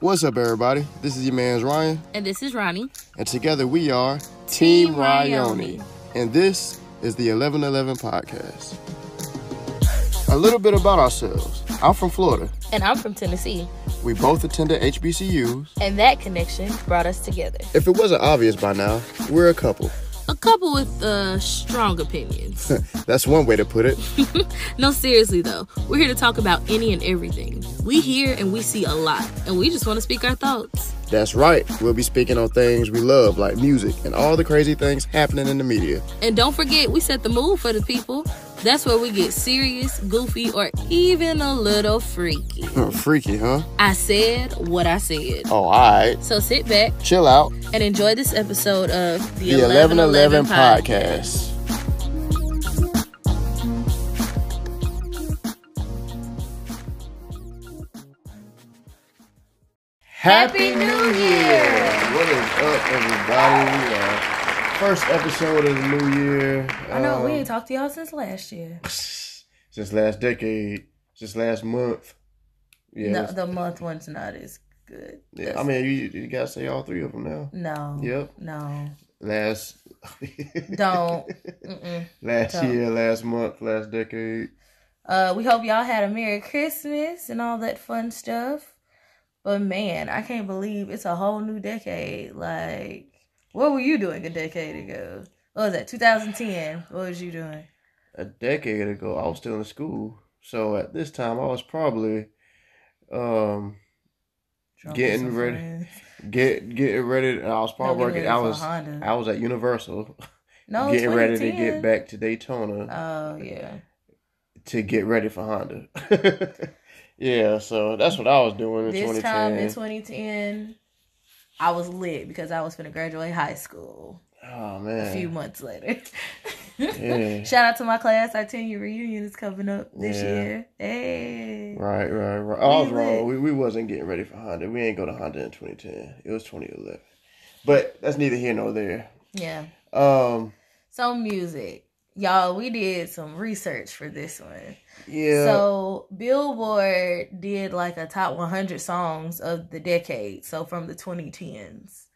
What's up, everybody? This is your man's Ryan, And this is Ronnie. and together we are Team, Team Ryonni. Ryonni. And this is the 1111 Podcast. A little bit about ourselves. I'm from Florida. And I'm from Tennessee. We both attended HBCUs. And that connection brought us together. If it wasn't obvious by now, we're a couple. A couple with uh, strong opinions. That's one way to put it. no, seriously though, we're here to talk about any and everything. We hear and we see a lot, and we just want to speak our thoughts. That's right. We'll be speaking on things we love, like music and all the crazy things happening in the media. And don't forget, we set the mood for the people. That's where we get serious, goofy, or even a little freaky. Freaky, huh? I said what I said. Oh, all right. So sit back Chill out. and enjoy this episode of the, The 1111 Podcast. Happy New Year! What is up, everybody? We are first episode of the new year. I know, we Um, ain't talked to y'all since last year. since last decade, since last month. Yeah, No, the month one's not as good. yeah. I mean, you, you gotta say all three of them now. No. Yep. No. Last. Don't. Mm-mm. last Don't. year, last month, last decade. Uh, we hope y'all had a Merry Christmas and all that fun stuff. But man, I can't believe it's a whole new decade. Like, what were you doing a decade ago? What was that? 2010. What was you doing? a decade ago, I was still in school. So at this time, I was probably um Drunk Getting ready. friends. get getting ready. I was probably getting working. I was Honda. I was at Universal, no, getting ready to get back to Daytona Oh yeah. to get ready for Honda. yeah, so that's what I was doing in This time in 2010. 2010, I was lit because I was gonna graduate high school oh man! a few months later. Yeah. Shout out to my class. Our 10 year reunion is coming up this Yeah. year. Hey. right, right, right. I was We wrong. We we wasn't getting ready for Honda. We ain't go to Honda in 2010. It was 2011. But that's neither here nor there. Yeah. Um, So music. Y'all, we did some research for this one. yeah. So Billboard did like a top 100 songs of the decade. So from the 2010s.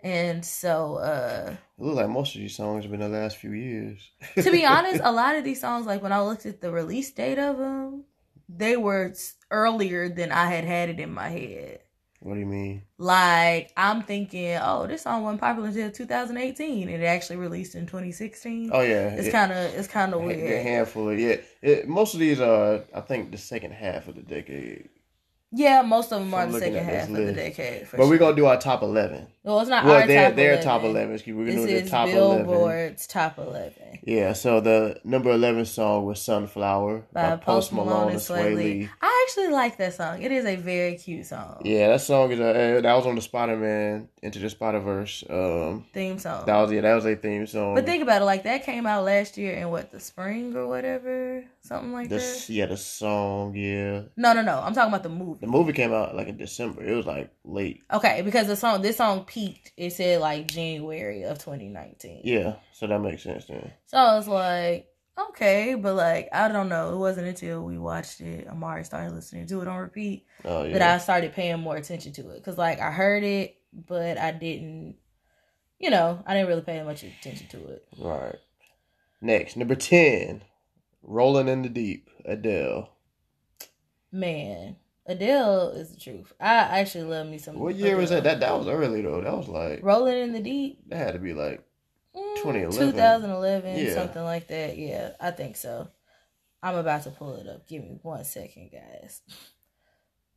And so, uh, It looks like most of these songs have been the last few years. to be honest, a lot of these songs, like when I looked at the release date of them, they were earlier than I had had it in my head. What do you mean? Like I'm thinking, oh, this song wasn't popular until 2018, and it actually released in 2016. Oh yeah, it's it- kind of it's kind of a handful of yeah. It, most of these are, I think, the second half of the decade. Yeah, most of them are the second half of the decade. For but sure. we're gonna do our top eleven. Well, it's not Well, our top 11. top eleven. Excuse me, we're This gonna do is the top eleven. Billboard's top 11 Yeah, so the number eleven song was "Sunflower" by Post Malone and Swae Lee. I actually like that song. It is a very cute song. Yeah, that song is uh, that was on the Spider Man Into the Spider Verse. Um, Theme song. that was yeah, that was a theme song. But think about it, like that came out last year in what the spring or whatever, something like this that. yeah, the song yeah, No, no, no. I'm talking about the movie. the movie came out like in December. It was like late. Okay, because the song, this song peaked. It said like January of 2019. Yeah, so that makes sense then. So I was like, okay, but like I don't know. It wasn't until we watched it, Amari started listening to it on repeat, Oh yeah. that I started paying more attention to it. Cause like I heard it, but I didn't. You know, I didn't really pay much attention to it. Right. Next, number 10, Rolling in the Deep, Adele. Man, Adele is the truth. I actually love me some. What year was that? That that was early though. That was like Rolling in the Deep. that had to be like Mm, 2011. 2011, Yeah. something like that. Yeah, I think so. I'm about to pull it up. Give me one second, guys.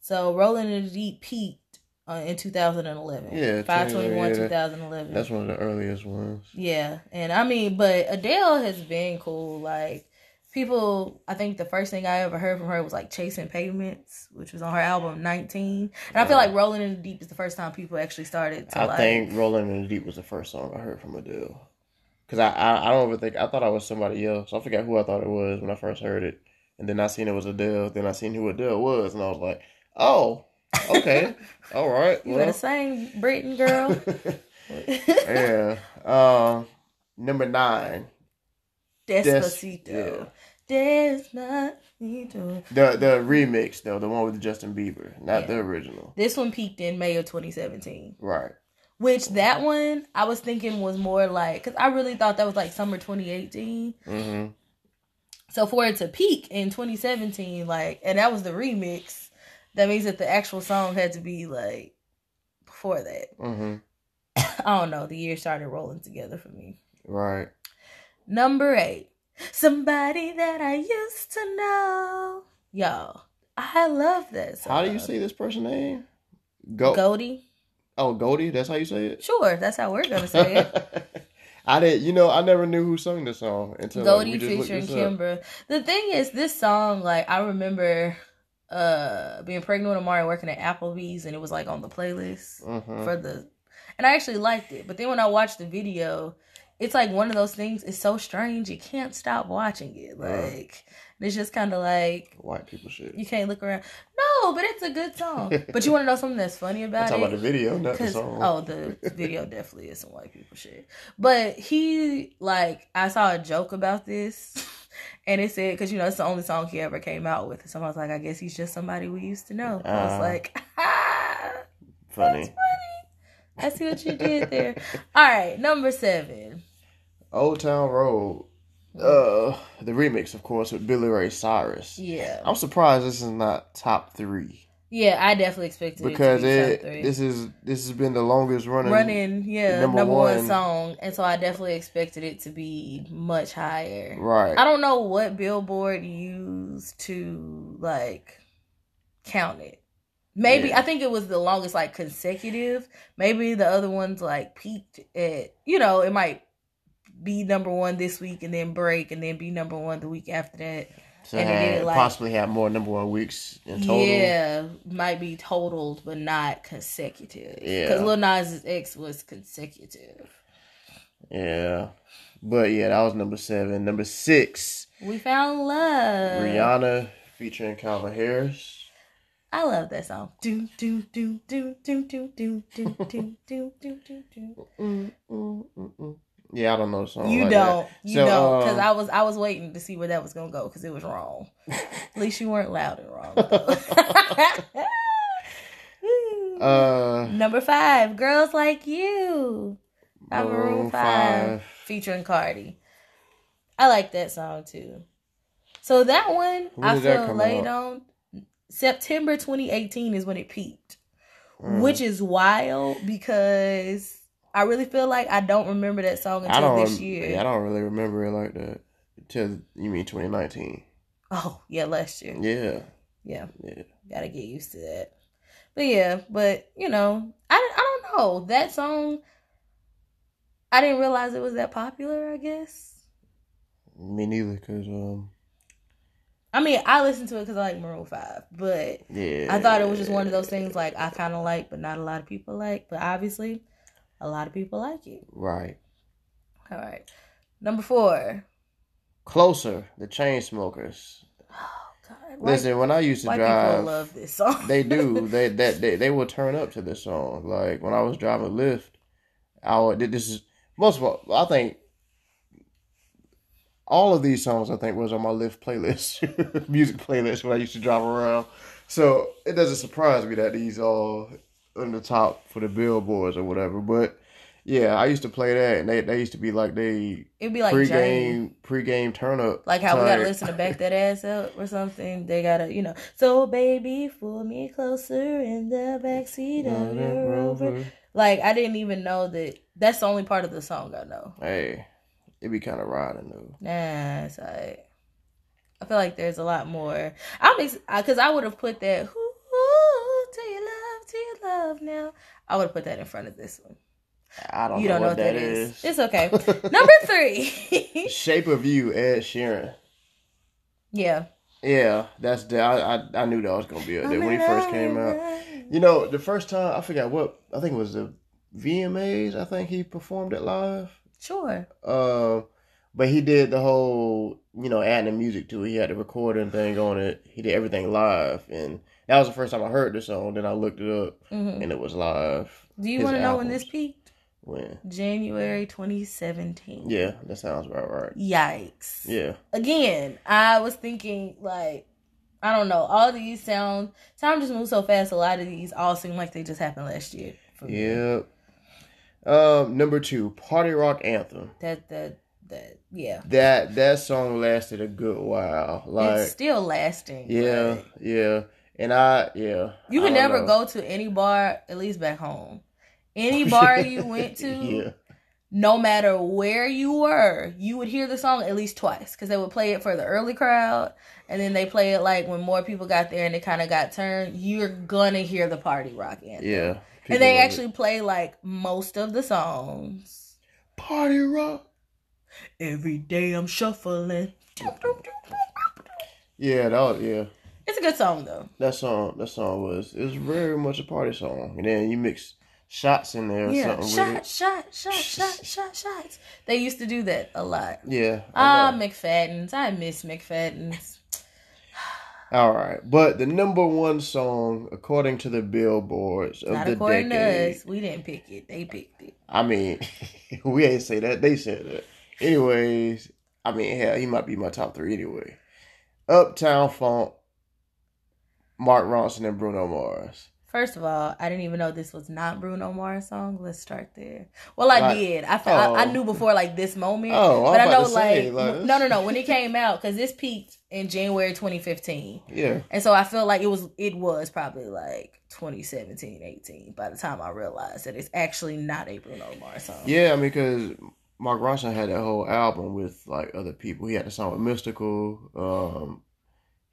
So, Rolling in the Deep peaked uh, in 2011. Yeah, 521, yeah, 2011. that's one of the earliest ones. Yeah, and I mean, but Adele has been cool. Like, people, I think the first thing I ever heard from her was like Chasing Pavements, which was on her album 19. And I feel like Rolling in the Deep is the first time people actually started to I like. think Rolling in the Deep was the first song I heard from Adele. Cause I, I I don't even think I thought I was somebody else. I forgot who I thought it was when I first heard it, and then I seen it was Adele. Then I seen who Adele was, and I was like, oh, okay, all right. You well. better sing, Britain girl. yeah. Um, number nine. Despacito. yeah. There's nothing to. The the remix though, the one with Justin Bieber, not Yeah. the original. This one peaked in May of 2017. Right. Which that one I was thinking was more like because I really thought that was like summer 2018. Mm-hmm. So for it to peak in 2017, like, and that was the remix, that means that the actual song had to be like before that. Mm-hmm. I don't know. The year started rolling together for me. Right. Number eight, somebody that I used to know. Y'all, I love this. How do you say this person name? Go. Goldie? Oh, Goldie. That's how you say it. Sure, that's how we're gonna say it. I did. You know, I never knew who sung this song until Goldie looked featuring. Kimbra. The thing is, this song, like, I remember uh being pregnant with Amari working at Applebee's, and it was like on the playlist Mhm. for the, and I actually liked it. But then when I watched the video, it's like one of those things. It's so strange, you can't stop watching it. Like, Right. it's just kind of like White people shit. you can't look around. No, but it's a good song. but you want to know something that's funny I'm about it? about the video, not the song. oh, the video definitely is some white people shit. But he like I saw a joke about this, and it said because you know it's the only song he ever came out with. So I was like, I guess he's just somebody we used to know. I was Ah. like, ah, Funny. I see what you did there. All right, number seven. Old Town Road. Uh, the remix, of course, with Billy Ray Cyrus. Yeah, I'm surprised this is not top three yeah, I definitely expected because it. To be it top three. this is this has been the longest running. running, yeah, number number, one. one. song, and so I definitely expected it to be much higher. Right. I don't know what Billboard used to like count it. Maybe Yeah. I think it was the longest like consecutive. Maybe the other ones like peaked at you know it might be number one this week and then break and then be number one the week after that. So and had, like- possibly have more number one weeks in total. Yeah, might be totaled but not consecutive. Yeah. because Lil Nas X was consecutive. Yeah. But yeah, that was number seven. Number six, We found love. Rihanna featuring Calvin Harris. I love that song. Do do do do do do do do do do do do do. Yeah, I don't know song. You like don't. that. You So, don't. Because um, I was I was waiting to see where that was gonna go because it was wrong. At least you weren't loud and wrong. uh, Number five, girls like you. By Maroon Five, 5. featuring Cardi. I like that song too. So that one When I feel laid on. September 2018 is when it peaked, Mm. which is wild because I really feel like I don't remember that song until this year. Yeah, I don't really remember it like that. Till you mean 2019? Oh yeah, last year. Yeah, Yeah, yeah. gotta get used to that. But yeah, but you know, I I don't know that song. I didn't realize it was that popular. I guess. Me neither, cause um, I mean, I listened to it because I like Maroon Five, but yeah. I thought it was just one of those things like I kind of like, but not a lot of people like. But obviously, a lot of people like it. Right. All right, number four. Closer, the Chainsmokers. Oh God, white, Listen, when I used to drive, love this song. they do. They that they, they will turn up to this song. Like when I was driving Lyft, I would. This is most of all. I think all of these songs. I think was on my Lyft playlist, music playlist when I used to drive around. So it doesn't surprise me that these all on the top for the billboards or whatever. But yeah, I used to play that, and they they used to be like they It'd be like pregame pregame turn up. Like how we gotta listen to back that ass up or something. They gotta, you know. So baby, pull me closer in the backseat of your Rover. Like I didn't even know that. That's the only part of the song I know. Hey, it'd be kind of riding though. Nah, it's like I feel like there's a lot more. I'm because I would have put that. Ooh, love, to your love. Now I would have put that in front of this one. I don't you know don't know what what that that is. is. It's okay. Number three. Shape of You, Ed Sheeran. yeah. Yeah, that's the I, I I knew that was gonna be up there when he first came out. You know, the first time I forgot what I think it was the VMAs. I think he performed it live. Sure. Uh, but he did the whole you know adding the music to it. He had the recording thing on it. He did everything live, and that was the first time I heard the song. Then I looked it up, hmm and it was live. Do you want to know when this peaked? When? January 2017. Yeah, that sounds about right. Yikes. Yeah. Again, I was thinking like I don't know. All these sound time just moves so fast. A lot of these all seem like they just happened last year. for me. Yep. Um, number two, party rock anthem. That that that yeah. That that song lasted a good while. Like, it's still lasting. yeah, yeah, and I, yeah. You can never know. go to any bar, at least back home. Any bar you went to, yeah, no matter where you were, you would hear the song at least twice because they would play it for the early crowd and then they play it like when more people got there and it kind of got turned. You're gonna hear the party rock anthem. yeah. And they love it. actually play like most of the songs. party rock. Every day I'm shuffling. Yeah, that was, yeah. It's a good song though. That song, that song was it was very much a party song, and then you mix shots in there or Yeah, something with shot, shot, shot, shot, shot, shots. They used to do that a lot. Yeah. Ah. McFadden's. I miss McFadden's. All right, but the number one song according to the billboards of Not the according decade. to us. We didn't pick it. They picked it. I mean, we ain't say that. They said that. Anyways, I mean, hell, he might be my top three anyway. Uptown Funk, Mark Ronson, and Bruno Mars. First of all, I didn't even know this was not Bruno Mars' song. Let's start there. Well, I Like- did. I, fe- I I Oh. knew before like this moment. Oh, I'm but I about know to say, like, like, no, no, no. When it came out, because this peaked in January 2015, Yeah, and so I feel like it was it was probably like 2017, 18 by the time I realized that it's actually not a Bruno Mars song. yeah. I mean, because Mark Ronson had that whole album with like other people. He had the song with Mystikal. Um,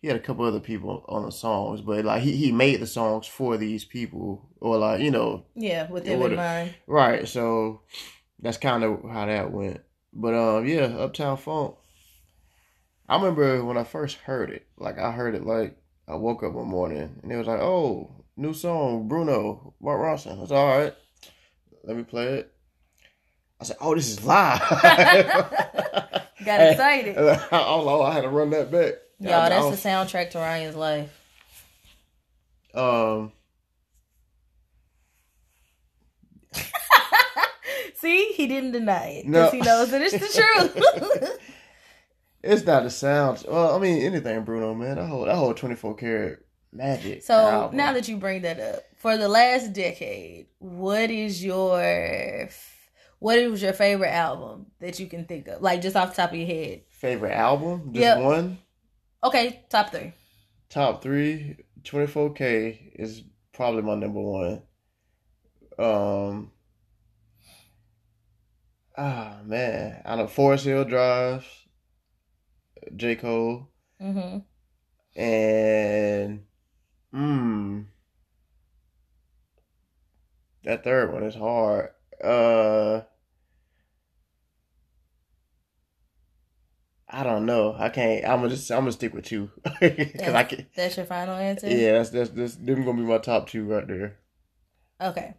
he had a couple other people on the songs, but like he, he made the songs for these people, or like you know, Yeah, with It them in mind. Right, so that's kind of how that went. But um, yeah, Uptown Funk. I remember when I first heard it. Like I heard it like I woke up one morning and it was like, "Oh, new song, Bruno, Mark Ronson." I was all right. Let me play it. I said, "Oh, this is live." Got excited. oh, I had to run that back. Y'all, I- I that's was- the soundtrack to Ryan's life. um. See, he didn't deny it No. because he knows that it's the truth. It's not the sound. Well, I mean, anything, Bruno, man. That whole that whole twenty four karat magic. so album. now that you bring that up, for the last decade, what is your what was your favorite album that you can think of, like just off the top of your head? favorite album, just Yep. one. Okay, top three. Top three, 24K is probably my number one. Um. Ah man, I know Forest Hill Drive, J Cole, Mm-hmm. and mm, that third one is hard. Uh, I don't know. I can't. I'm gonna just. I'm gonna stick with two because I can. That's your final answer. Yeah, that's that's that's them gonna be my top two right there. Okay.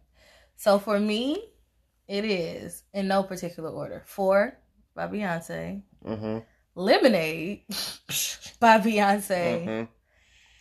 So for me, it is in no particular order. Four by Beyonce, Mm-hmm. Lemonade by Beyonce, mm-hmm.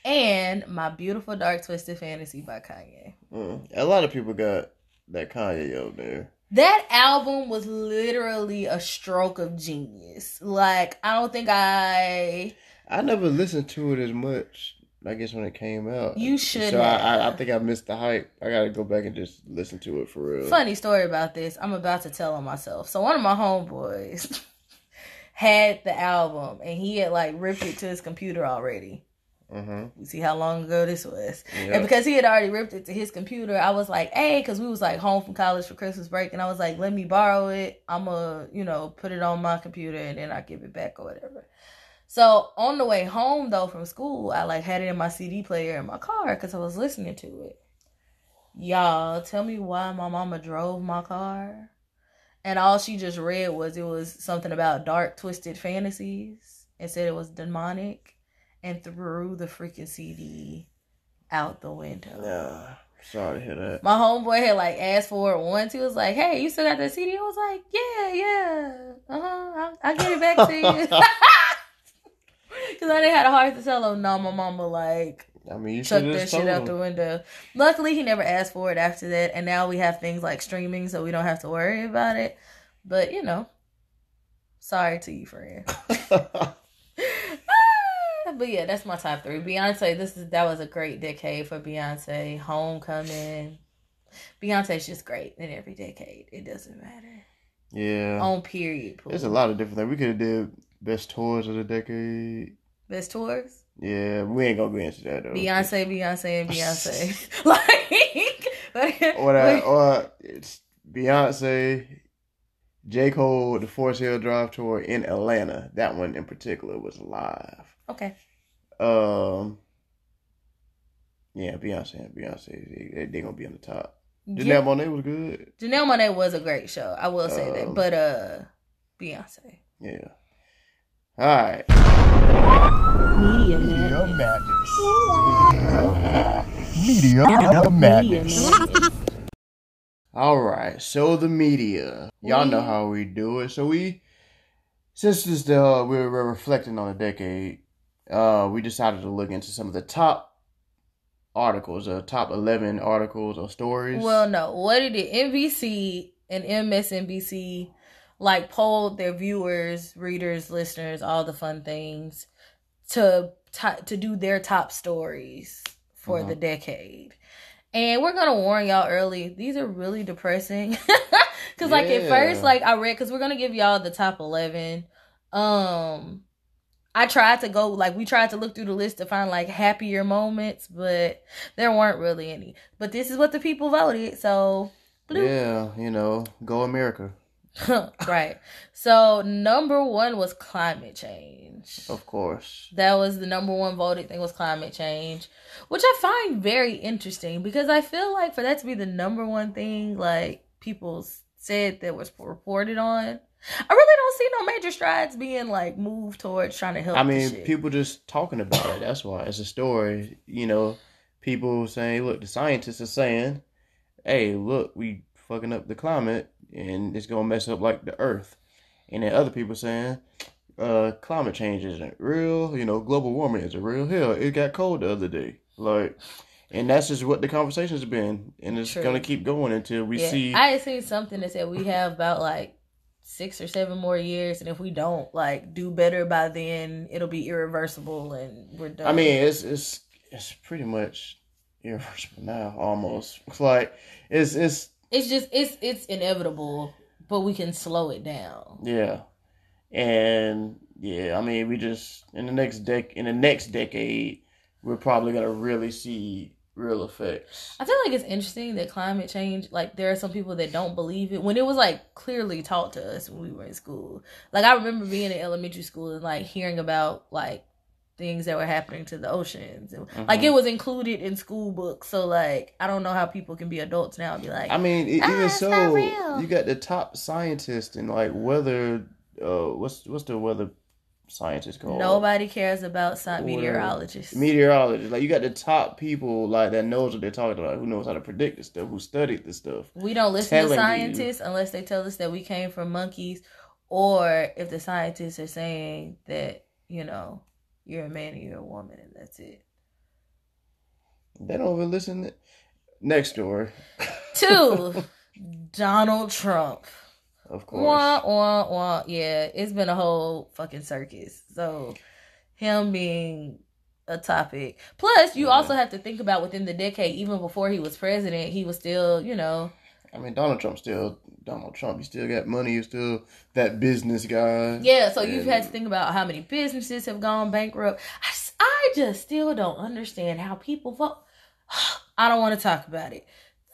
and My Beautiful Dark Twisted Fantasy by Kanye. Mm. A lot of people got that Kanye up there. That album was literally a stroke of genius. Like, I don't think I. I never listened to it as much. I guess when it came out, You should So I, I, I think I missed the hype. I gotta go back and just listen to it for real. Funny story about this. I'm about to tell on myself. So, one of my homeboys had the album and he had like ripped it to his computer already. Mm-hmm. You see how long ago this was. Yeah. And because he had already ripped it to his computer, I was like, hey, because we was like home from college for Christmas break. And I was like, let me borrow it. I'm going to, you know, put it on my computer and then I give it back or whatever. So on the way home, though, from school, I like had it in my CD player in my car because I was listening to it. Y'all, tell me why my mama drove my car. And all she just read was it was something about dark, twisted fantasies and said it was demonic and threw the freaking CD out the window. Yeah. Sorry to hear that. My homeboy had like asked for it once. He was like, "Hey, you still got that CD?" I was like, "Yeah, yeah, uh huh. I'll, I'll get it back to you." Because I didn't have a heart to tell him. No, my mama like I mean, you chuck that shit out him. the window. Luckily, he never asked for it after that, and now we have things like streaming, so we don't have to worry about it. But you know, sorry to you, friend. But yeah, that's my top three. Beyonce, this is that was a great decade for Beyonce. Homecoming. Beyonce's just great in every decade. It doesn't matter. yeah, On period. there's a lot of different things. We could have did best tours of the decade. Best tours. Yeah, we ain't gonna go into that though. Beyonce, Beyonce, and Beyonce. like, or that, or it's Beyonce, J Cole, the Forest Hill Drive tour in Atlanta. That one in particular was live. Okay. Um, yeah, Beyonce and Beyonce, they, they gonna be on the top. Janelle Yeah. Monae was good. Janelle Monae was a great show. I will say that. Um, But uh Beyonce. Yeah. All right. Media Media Madness. All right. So the media, y'all know how we do it. So we, since this the uh, we we're reflecting on a decade, uh, we decided to look into some of the top articles, uh, top eleven articles or stories. Well, no. What did it did, NBC and MSNBC like polled their viewers, readers, listeners, all the fun things to to, to do their top stories for Uh-huh. the decade. And we're gonna warn y'all early. These are really depressing. Cause like at first, like I read, cause we're gonna give y'all the top eleven. Um, I tried to go like we tried to look through the list to find like happier moments, but there weren't really any. But this is what the people voted, so bloop. yeah, you know, go America, right. So number one was climate change. of course. That was the number one voted thing was climate change, which I find very interesting because I feel like for that to be the number one thing, like people said that was reported on, I really don't see no major strides being like moved towards trying to help. I mean, people just talking about it. That's why it's a story. You know, people saying, "Look, the scientists are saying, hey, look, we fucking up the climate, and it's gonna mess up like the Earth." And then other people saying, "Uh, climate change isn't real. You know, global warming isn't real. Hell, it got cold the other day. Like." And that's just what the conversation's been, and it's True. gonna keep going until we Yeah. see. I had seen something that said we have about like six or seven more years, and if we don't like do better by then, it'll be irreversible, and we're done. I mean, it's it's it's pretty much irreversible now, almost. Like it's it's it's just it's it's inevitable, but we can slow it down. Yeah, and yeah, I mean, we just in the next dec in the next decade, we're probably gonna really see real effects. I feel like it's interesting that climate change, like there are some people that don't believe it when it was like clearly taught to us when we were in school. Like I remember being in elementary school and like hearing about like things that were happening to the oceans. And, Like it was included in school books. So like I don't know how people can be adults now and be like, I mean, e- Ah, even so, you got the top scientists and like weather. Uh, what's what's the weather scientist called? nobody cares about sci- meteorologists. Meteorologists. Like you got the top people like that knows what they're talking about. Who knows how to predict this stuff? Who studied this stuff? we don't listen to telling you. scientists unless they tell us that we came from monkeys or if the scientists are saying that, you know, you're a man and you're a woman and that's it. They don't even listen. To... Next door. Two, Donald Trump. Of course. Wah, wah, wah. Yeah, it's been a whole fucking circus. So, him being a topic. Plus, you Yeah. also have to think about within the decade, even before he was president, he was still, you know, I mean, Donald Trump still Donald Trump. He still got money. He's still that business guy. Yeah, so you've had to think about how many businesses have gone bankrupt. I just still don't understand how people vote. I don't want to talk about it.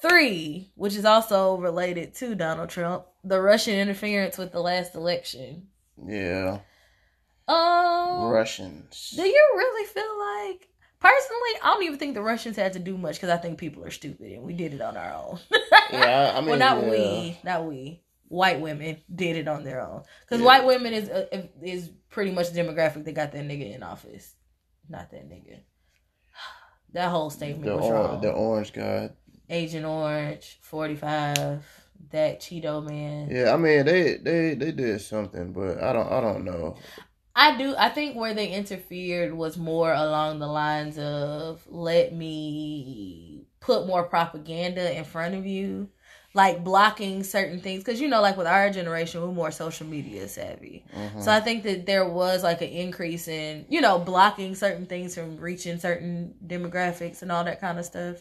Three, which is also related to Donald Trump, the Russian interference with the last election. Yeah, Um, Russians. do you really feel like? Personally, I don't even think the Russians had to do much because I think people are stupid and we did it on our own. Yeah, I mean, well, not yeah. we, not we. White women did it on their own because Yeah. white women is uh, is pretty much the demographic that got that nigga in office. Not that nigga. That whole statement The, was or, wrong. the orange guy. Agent Orange, forty five, that Cheeto man. Yeah, I mean they they they did something, but I don't I don't know. I do. I think where they interfered was more along the lines of let me put more propaganda in front of you, like blocking certain things. Because you know, like with our generation, we're more social media savvy. Mhm. So I think that there was like an increase in you know blocking certain things from reaching certain demographics and all that kind of stuff,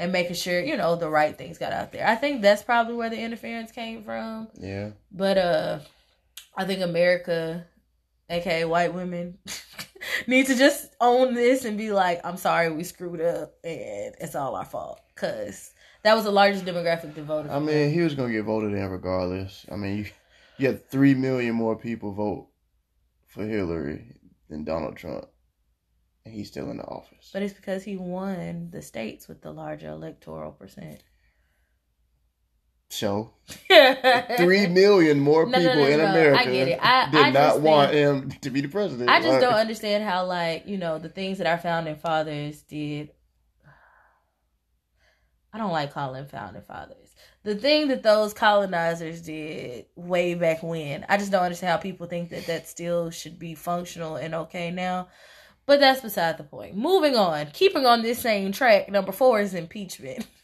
and making sure you know the right things got out there. I think that's probably where the interference came from. yeah. But uh I think America, aka white women, need to just own this and be like, I'm sorry we screwed up and it's all our fault. Cause that was the largest demographic that voted. I mean, he was gonna get voted in regardless. I mean, you, you had three million more people vote for Hillary than Donald Trump, and he's still in the office. But it's because he won the states with the larger electoral percent. So three million more No, people no, in no, I America get it. I- did I not want think- him to be the president. I just Like, don't understand how, like, you know, the things that our founding fathers did. I don't like calling founding fathers. The thing that those colonizers did way back when, I just don't understand how people think that that still should be functional and okay now. But that's beside the point. Moving on, keeping on this same track, number four is impeachment.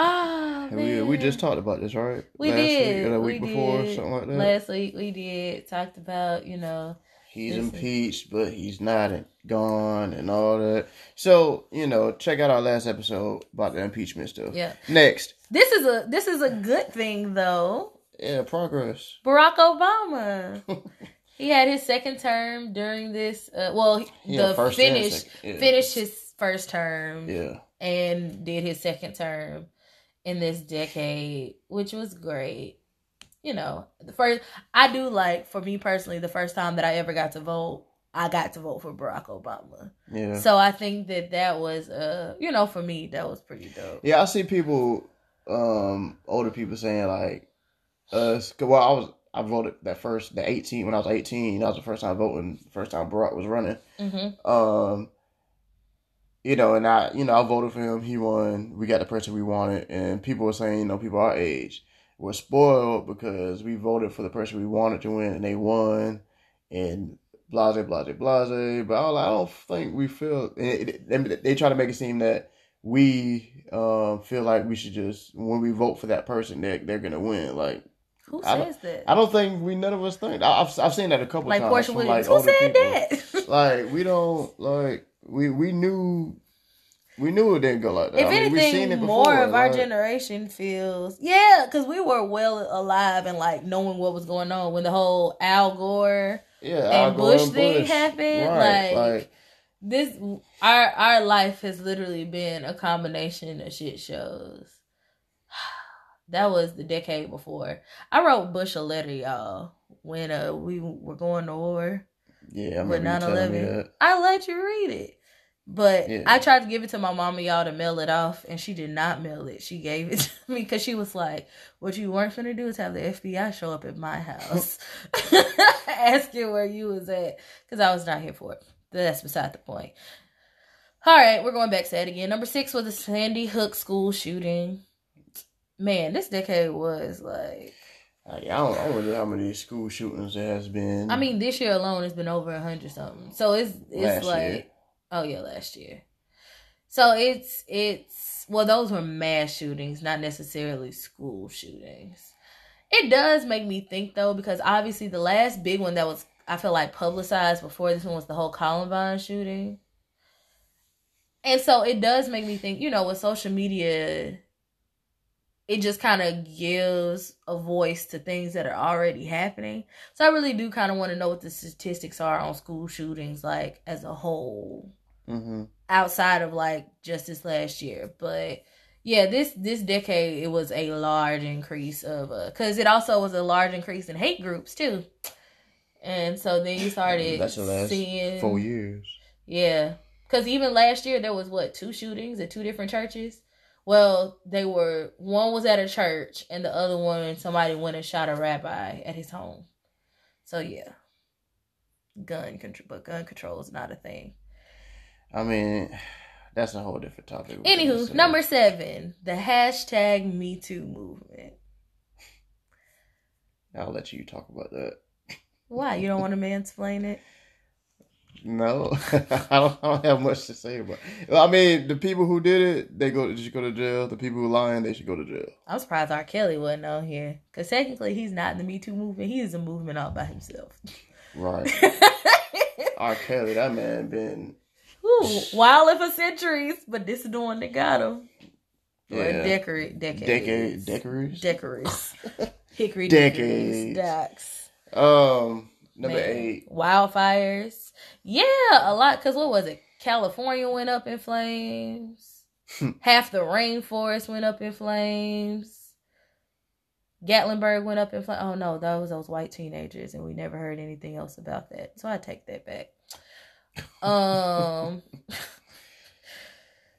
Ah, We, we just talked about this, right? We Last did. week or the week we before, did. something like that. Last week we did talked about you know he's Listen. impeached, but he's not gone and all that. So you know, check out our last episode about the impeachment stuff. yeah. Next, This is a this is a good thing though. yeah, progress. Barack Obama. he had his second term during this. Uh, well, Yeah, the finish yeah. finished his first term Yeah, and did his second term in this decade, which was great. You know, the first I do like for me personally the first time that I ever got to vote, I got to vote for Barack Obama. yeah. So I think that that was uh you know for me that was pretty dope. Yeah, I see people, um, older people saying like, us. Cause well, I was I voted that first the eighteen when I was eighteen. That was the first time voting. First time Barack was running. hmm Um, you know, and I, you know, I voted for him. He won. We got the person we wanted, and people were saying, you know, people our age were spoiled because we voted for the person we wanted to win, and they won, and blase, blase, blase. But I, I don't think we feel. and it- They, they try to make it seem that we um, feel like we should just when we vote for that person, they're they're gonna win. Like Who I says that? I don't think we none of us think. I, I've I've seen that a couple like times. Porsha from, Williams. like, Who said people that? like we don't like we we knew we knew it didn't go like that. if I mean, we've anything, seen it more before, of our generation feels yeah, because we were well alive and like knowing what was going on when the whole Al Gore yeah, and Al Bush thing happened, Right, like- this our our life has literally been a combination of shit shows. That was the decade before. I wrote Bush a letter, y'all, when uh we were going to war. yeah, I with remember you telling me 9/11. I let you read it. But Yeah. I tried to give it to my mama, y'all, to mail it off, and she did not mail it. She gave it to me because she was like, "What you weren't gonna do is have the FBI show up at my house, asking where you was at, because I was not here for it." That's beside the point. All right, we're going back to that again. Number six was the Sandy Hook school shooting. Man, this decade was like. Like, I don't, I don't know how many school shootings there has been. I mean, this year alone it's been over a hundred something. So it's it's Last like year. oh yeah, last year. So it's it's well, those were mass shootings, not necessarily school shootings. It does make me think though, because obviously the last big one that was I feel like publicized before this one was the whole Columbine shooting. And so it does make me think, you know, with social media, it just kind of gives a voice to things that are already happening. So I really do kind of want to know what the statistics are on school shootings, like as a whole, hmm outside of like just this last year. But yeah, this this decade it was a large increase of uh, because it also was a large increase in hate groups too. And so then you started That's the last seeing four years. yeah. Because even last year, there was what, two shootings at two different churches? Well, they were, one was at a church, and the other one, somebody went and shot a rabbi at his home. So, yeah. Gun control, but gun control is not a thing. I mean, that's a whole different topic. Anywho, number seven, the hashtag Me Too movement. I'll let you talk about that. Why you don't want to mansplain it? No, I don't. I don't have much to say about. It. I mean, the people who did it, they go. They should go to jail. The people who lying, they should go to jail. I'm surprised R. Kelly wasn't on here because technically he's not in the Me Too movement. He is a movement all by himself. Right. R. Kelly, that man been. Ooh, wild for centuries, but this is the one that got him. Or Yeah. decade, decades, Decade, decades. decaries, hickory Decades. decades, Dax. Um, number Man. eight. Wildfires. Yeah, a lot. Cause what was it? California went up in flames. Half the rainforest went up in flames. Gatlinburg went up in flames. Oh no, that was those white teenagers, and we never heard anything else about that. So I take that back. Um,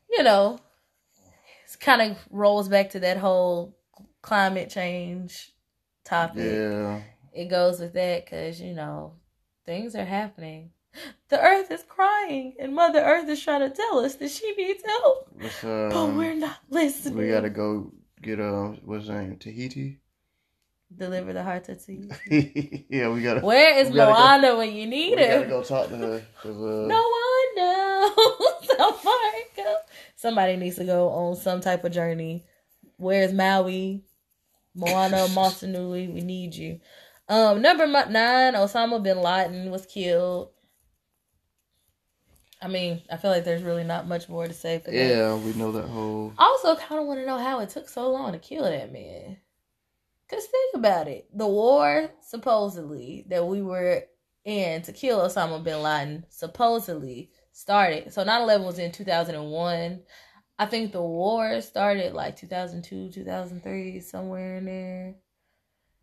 you know, it kind of rolls back to that whole climate change topic Yeah. It goes with that because you know things are happening the earth is crying and mother earth is trying to tell us that she needs help but um, we're not listening we gotta go get uh, what's his name? Tahiti. deliver the heart to Tahiti. yeah, we gotta. where is gotta go- moana when you need we need gotta her go talk to her. uh, no one knows how far it goes somebody needs to go on some type of journey where's maui moana Mosanui, we need you um number nine osama bin laden was killed I mean, I feel like there's really not much more to say for that. Yeah, we know that whole. I also kind of want to know how it took so long to kill that man. Cause think about it, the war supposedly that we were in to kill Osama bin Laden supposedly started. So 9/11 was in 2001. I think the war started like 2002, 2003, somewhere in there.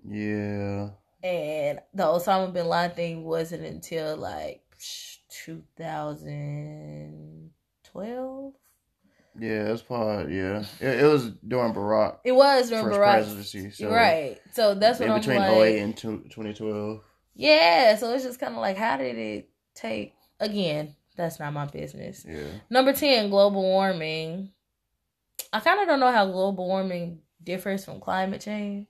Yeah. And the Osama bin Laden thing wasn't until like 2012. Yeah, that's part. Yeah, it, it was during Barack It was during first Barack. presidency. So right. So that's what in I'm between like. 08 and 2012. Yeah. So it's just kind of like, how did it take? Again, that's not my business. Yeah. Number 10, global warming. I kind of don't know how global warming differs from climate change,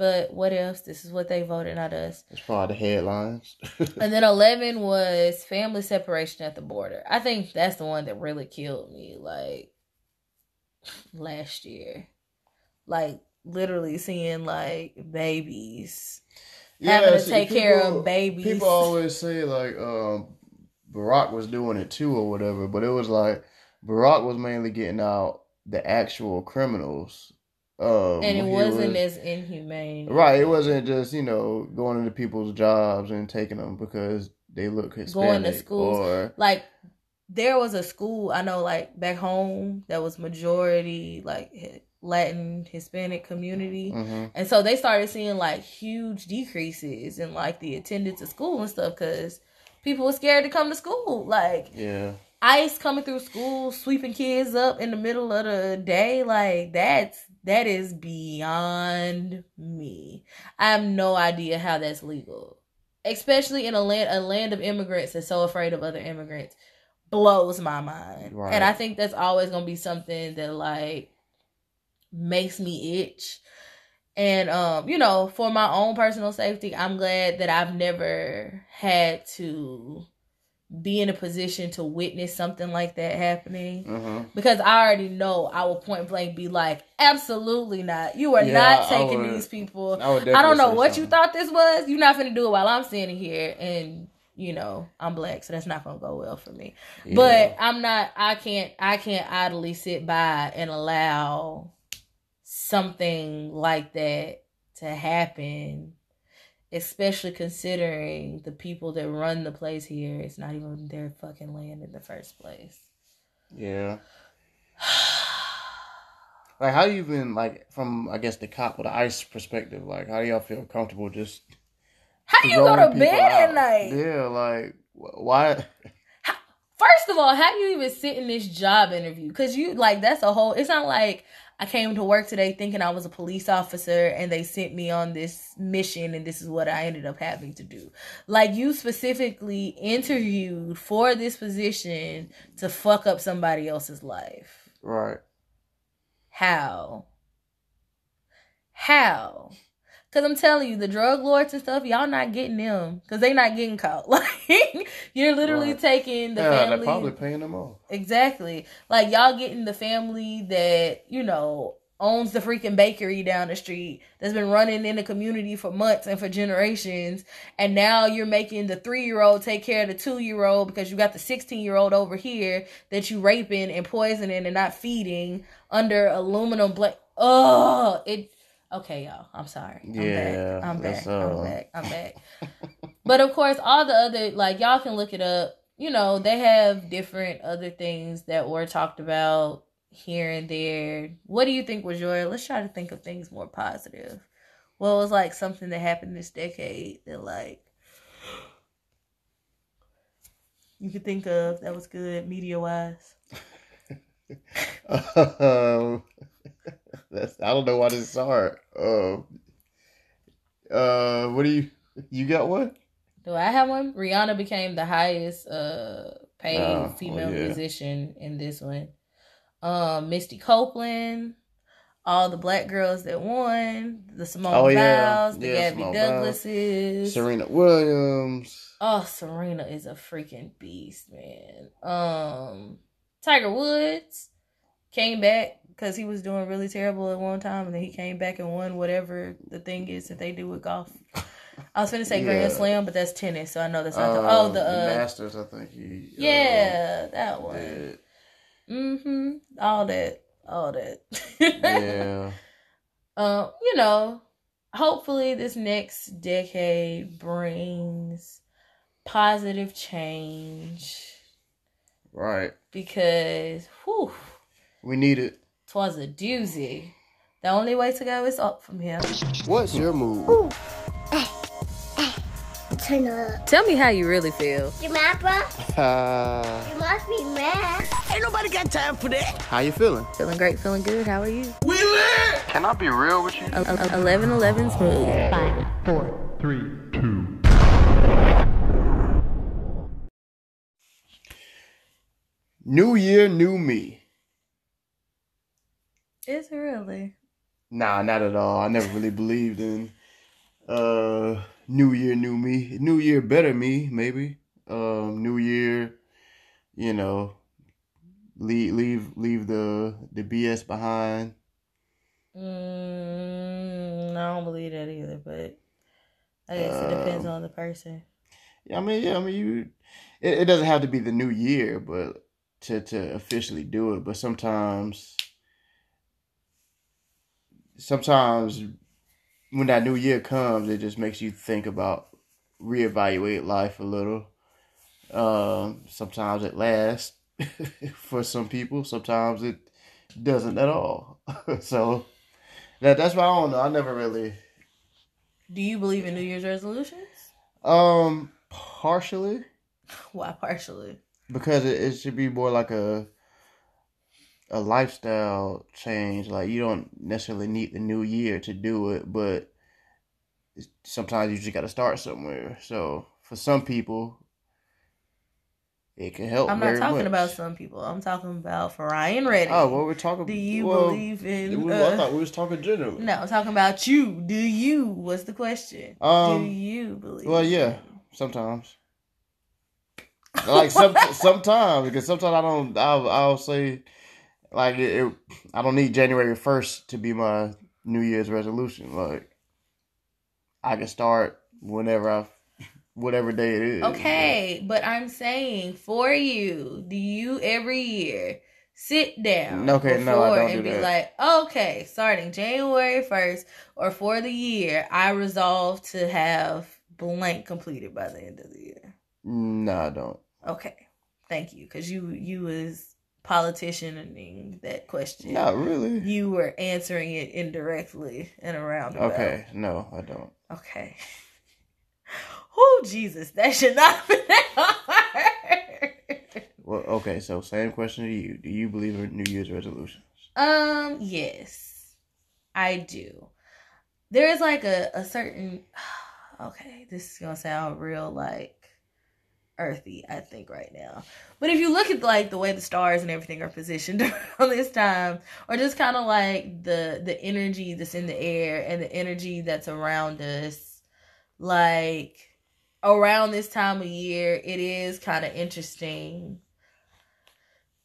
but what else? This is what they voted, not us. It's part of the headlines. And then 11 was family separation at the border. I think that's the one that really killed me, like last year. Like literally seeing like babies having to see, take care of babies. People always say like um Barack was doing it too or whatever, but it was like Barack was mainly getting out the actual criminals. Um, and it wasn't was- as inhumane. right. It wasn't just you know going into people's jobs and taking them because they look Hispanic Going to schools. or Like there was a school I know, like back home, that was majority like Latin Hispanic community. Mhm. And so they started seeing like huge decreases in like the attendance at school and stuff because people were scared to come to school. Like yeah. ICE coming through school, sweeping kids up in the middle of the day, like that's that is beyond me. I have no idea how that's legal. Especially in a land a land of immigrants that's so afraid of other immigrants blows my mind. Right. And I think that's always gonna be something that like makes me itch. And um, you know, for my own personal safety, I'm glad that I've never had to be in a position to witness something like that happening Uh-huh. because I already know I will point blank be like, absolutely not. You are Yeah, not taking would- these people. I, I don't know what say you thought this was. You're not gonna do it while I'm standing here, and you know I'm black, so that's not gonna go well for me. Yeah. But I'm not. I can't. I can't idly sit by and allow something like that to happen. Especially considering the people that run the place here, it's not even their fucking land in the first place. Yeah. Like, how you been like from I guess the cop or the ICE perspective? Like, how do y'all feel comfortable just How do you go to bed at night? Yeah, like wh- why? First of all, how do you even sit in this job interview? Cause you like that's a whole. It's not like I came to work today thinking I was a police officer and they sent me on this mission and this is what I ended up having to do. Like you specifically interviewed for this position to fuck up somebody else's life. Right. How? How? Cause I'm telling you, the drug lords and stuff, y'all not getting them. Cause they not getting caught. Like you're literally Right. taking the yeah, they're family. probably paying them off. Exactly. Like y'all getting the family that, you know, owns the freaking bakery down the street that's been running in the community for months and for generations. And now you're making the three year old take care of the two year old because you got the 16 year old over here that you raping and poisoning and not feeding under aluminum blank. Oh, it. Okay, y'all. I'm sorry. I'm Yeah, back. I'm back. I'm back. I'm back. But of course, all the other like y'all can look it up. You know, they have different other things that were talked about here and there. What do you think was your? Let's try to think of things more positive. What was like something that happened this decade that like you could think of that was good media wise? um, that's I don't know why this is hard. Um, uh, what do you you got one? Do I have one? Rihanna became the highest uh paid Oh, female yeah. musician in this one. Um, Misty Copeland, all the black girls that won, the Simone Oh, yeah. Biles, the Yeah, Gabby Simone Biles. Douglases. Serena Williams. Oh, Serena is a freaking beast, man. Um, Tiger Woods came back because he was doing really terrible at one time, and then he came back and won whatever the thing is that they do with golf. I was gonna say Yeah. Grand Slam, but that's tennis, so I know that's not. the, oh, Um, the, uh, Masters. I think he. uh, yeah, that one. did. Mm-hmm. All that, all that. yeah. um, you know, hopefully this next decade brings positive change Right. because whew, We need it. Twas a doozy. The only way to go is up from here. What's your move? Turn up. Tell me how you really feel. You mad, bro? Uh, You must be mad. Ain't nobody got time for that. How you feeling? Feeling great, feeling good. How are you? Can I be real with you? Eleven, eleven, smooth. Five, four, Three, two, New year, new me. Is it really? Nah, not at all. I never really believed in uh New Year, new me. New Year, better me, maybe. Um, New Year, you know, leave leave leave the the BS behind. Mm, I don't believe that either, but I guess it depends Um, on the person. Yeah, I mean, yeah, I mean, you. It, it doesn't have to be the new year, but to to officially do it. But sometimes, sometimes when that new year comes, it just makes you think about reevaluate life a little. Um, sometimes it lasts for some people. Sometimes it doesn't at all. so that that's why I don't know. I never really. Do you believe in New Year's resolutions? Um, partially. Why partially? because it, it should be more like a a lifestyle change. Like you don't necessarily need the new year to do it, but sometimes you just got to start somewhere. So for some people, it can help. I'm not talking much. about some people. I'm talking about for Ryan Reddy. Oh, well, we're talking. About Do you well, believe in? we- uh, I thought we was talking generally. no, I'm talking about you. Do you? What's the question? Um, Do you believe? well, yeah. Sometimes. like some sometimes because sometimes I don't. I'll I'll say like it, it- I don't need January first to be my New Year's resolution. Like I can start whenever I, whatever day it is. Okay, but I'm saying for you, do you every year sit down Okay, no, I don't and be that. like, okay, starting January 1st or for the year, I resolve to have blank completed by the end of the year. No, I don't. Okay, thank you, because you you was politicianing that question. Not really. You were answering it indirectly and around. Okay, no, I don't. Okay. Oh Jesus, that should not have been that hard. Well, okay. So same question to you. Do you believe in New Year's resolutions? Um, yes, I do. There is like a, a certain okay, this is gonna sound real like earthy, I think, right now. But if you look at like the way the stars and everything are positioned around this time, or just kind of like the the energy that's in the air and the energy that's around us, like around this time of year, it is kind of interesting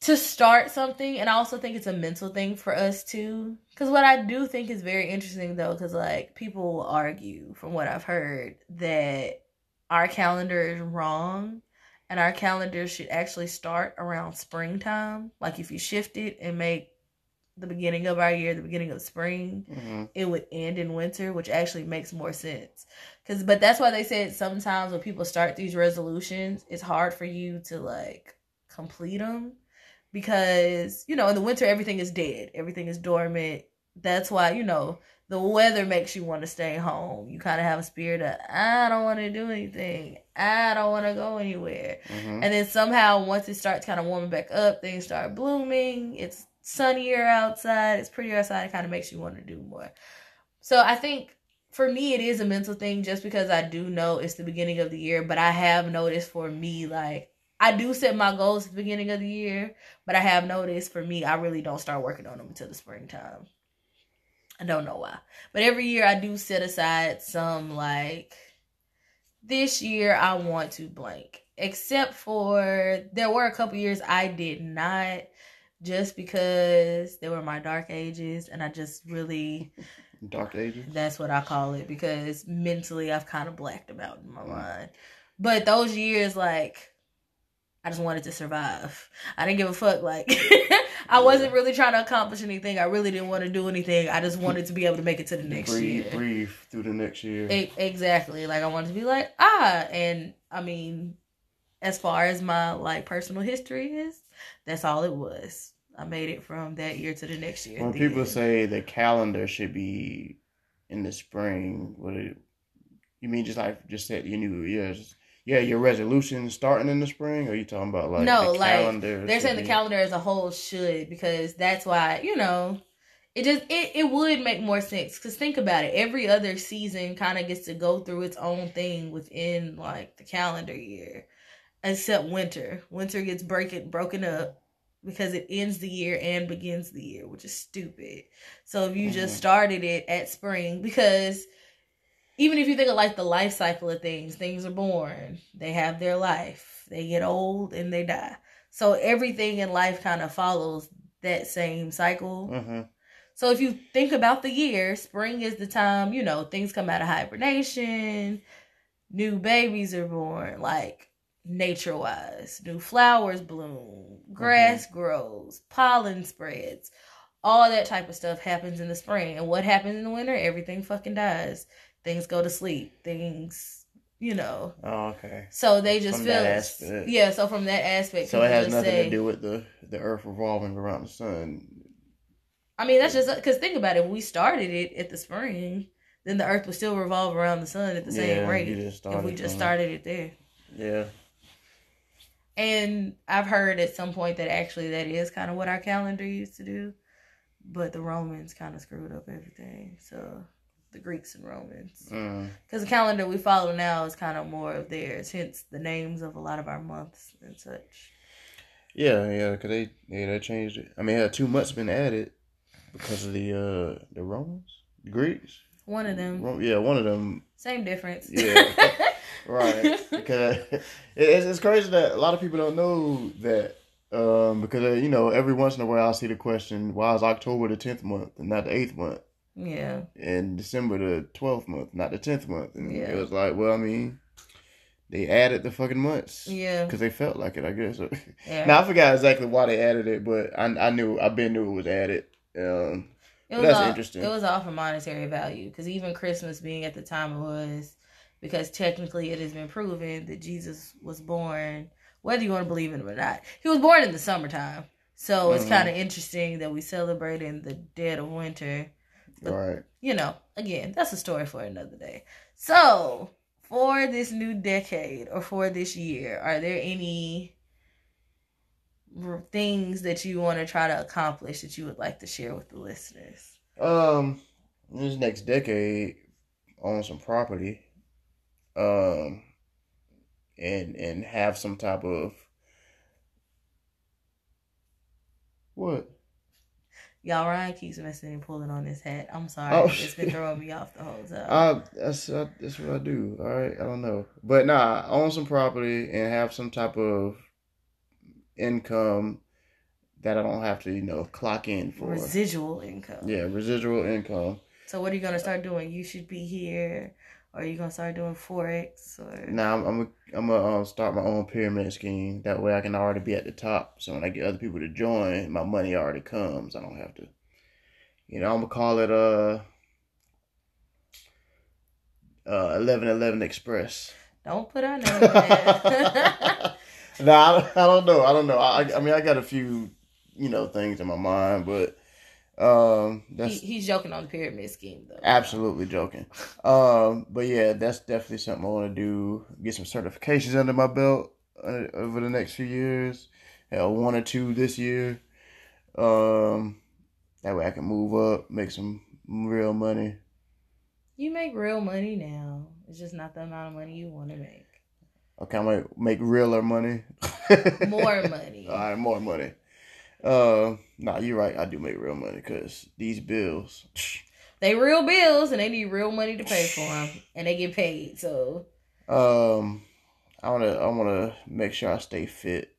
to start something and i also think it's a mental thing for us too because what i do think is very interesting though because like people will argue from what i've heard that our calendar is wrong and our calendar should actually start around springtime like if you shift it and make the beginning of our year the beginning of spring hmm it would end in winter, which actually makes more sense. Cause, but that's why they said sometimes when people start these resolutions, it's hard for you to like complete them because you know in the winter everything is dead, everything is dormant. That's why you know the weather makes you want to stay home. You kind of have a spirit of I don't want to do anything, I don't want to go anywhere. hmm And then somehow, once it starts kind of warming back up, things start blooming. It's sunnier outside. It's prettier outside. It kind of makes you want to do more. So I think for me, it is a mental thing just because I do know it's the beginning of the year. But I have noticed for me, like, I do set my goals at the beginning of the year. But I have noticed for me, I really don't start working on them until the springtime. I don't know why. But every year I do set aside some, like, this year I want to blank. Except for there were a couple years I did not just because they were my dark ages and I just really Dark Ages. that's what I call it because mentally I've kind of blacked out in my mind. But those years like I just wanted to survive. I didn't give a fuck like I wasn't really trying to accomplish anything. I really didn't want to do anything. I just wanted to be able to make it to the next breathe, year. breathe through the next year. E- exactly. Like I wanted to be like, ah, and I mean, as far as my like personal history is, that's all it was. I made it from that year to the next year. when people end. say the calendar should be in the spring, what it, you mean? Just like just set your new years. Yeah, your resolution starting in the spring, or you talking about like no, the like calendar? they're saying the be- calendar as a whole should because that's why you know it just it, it would make more sense because think about it every other season kind of gets to go through its own thing within like the calendar year except winter winter gets break broken up because it ends the year and begins the year which is stupid so if you just Mhm. started it at spring because even if you think of like the life cycle of things, things are born, they have their life, they get old and they die. So everything in life kind of follows that same cycle. Mhm. So if you think about the year, spring is the time, you know, things come out of hibernation, new babies are born, like nature wise, new flowers bloom, grass grows, pollen spreads. All that type of stuff happens in the spring. And what happens in the winter? Everything fucking dies. Things go to sleep. Things, you know. Oh, okay. So they just From feel that aspect. Yeah, so from that aspect, So it has nothing say- to do with the the Earth revolving around the sun. I mean, that's just because think about it. When we started it at the spring, then the Earth would still revolve around the sun at the same Yeah, rate if we just started it there. Yeah. And I've heard at some point that actually that is kind of what our calendar used to do, but the Romans kind of screwed up everything. So the Greeks and Romans, Mm. because the calendar we follow now is kind of more of theirs, hence the names of a lot of our months and such. Yeah, yeah, because they yeah they changed it. I mean, yeah, two months been added because of the uh the Romans, the Greeks. One of them, Ro- yeah, one of them. same difference. Yeah. Right, because it's, it's crazy that a lot of people don't know that. Um, because uh, you know, every once in a while I see the question, "Why is October the tenth month and not the eighth month, yeah. and December the twelfth month, not the tenth month?" And Yeah. it was like, well, I mean, they added the fucking months Yeah. because they felt like it, I guess. Yeah. Now I forgot exactly why they added it, but I I knew I been knew it was added. Um, It was That's all, interesting. It was all for monetary value because even Christmas being at the time it was, because technically it has been proven that Jesus was born, whether you want to believe in it or not, he was born in the summertime. So it's Mhm. kind of interesting that we celebrate in the dead of winter. But- right. You know, again, that's a story for another day. So for this new decade or for this year, are there any things that you want to try to accomplish that you would like to share with the listeners? Um, this next decade, own some property. Um, and and have some type of what? Y'all, Ryan keeps messing and pulling on his hat. I'm sorry. Oh, it's been throwing me off the whole time. Uh, that's uh, that's what I do. All right, I don't know, but nah, own some property and have some type of income that I don't have to, you know, clock in for. Residual income. yeah, residual income. So what are you gonna start doing? You should be here, or are you gonna start doing forex or? Now I'm I'm I'm gonna um, start my own pyramid scheme. That way I can already be at the top. So when I get other people to join, my money already comes. I don't have to. You know, I'm gonna call it uh uh eleven eleven express. Don't put our name no, I, don't- I don't know. I don't know. I I mean I got a few you know things in my mind, but um he, he's joking on the pyramid scheme though. absolutely joking. Um, but yeah, that's definitely something I want to do. Get some certifications under my belt uh, over the next few years. Hell, one or two this year. Um, that way I can move up, make some real money. You make real money now. It's just not the amount of money you want to make. Okay, I might make realer money. More money. All right, more money. Uh, nah, you're right. I do make real money because these bills. They real bills and they need real money to pay for them, and they get paid. So Um, I wanna, I wanna make sure I stay fit.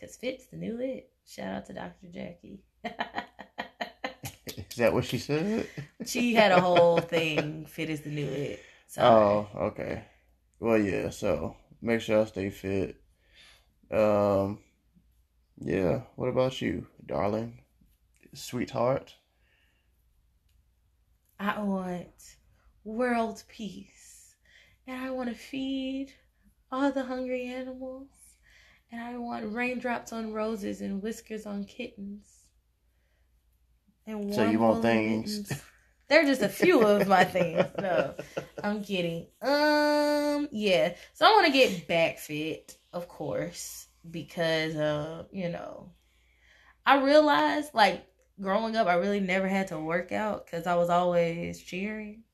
Cause fit's the new it. Shout out to Dr. Jackie. Is that what she said? she had a whole thing. Fit is the new it. So Oh, okay. Well, yeah. So make sure I stay fit. Um, yeah. What about you, darling, sweetheart? I want world peace, and I want to feed all the hungry animals, and I want raindrops on roses and whiskers on kittens. And So you want things-. They're just a few of my things. No, I'm kidding. Um, yeah. So I want to get back fit, of course, because uh, you know, I realized like growing up, I really never had to work out because I was always cheering.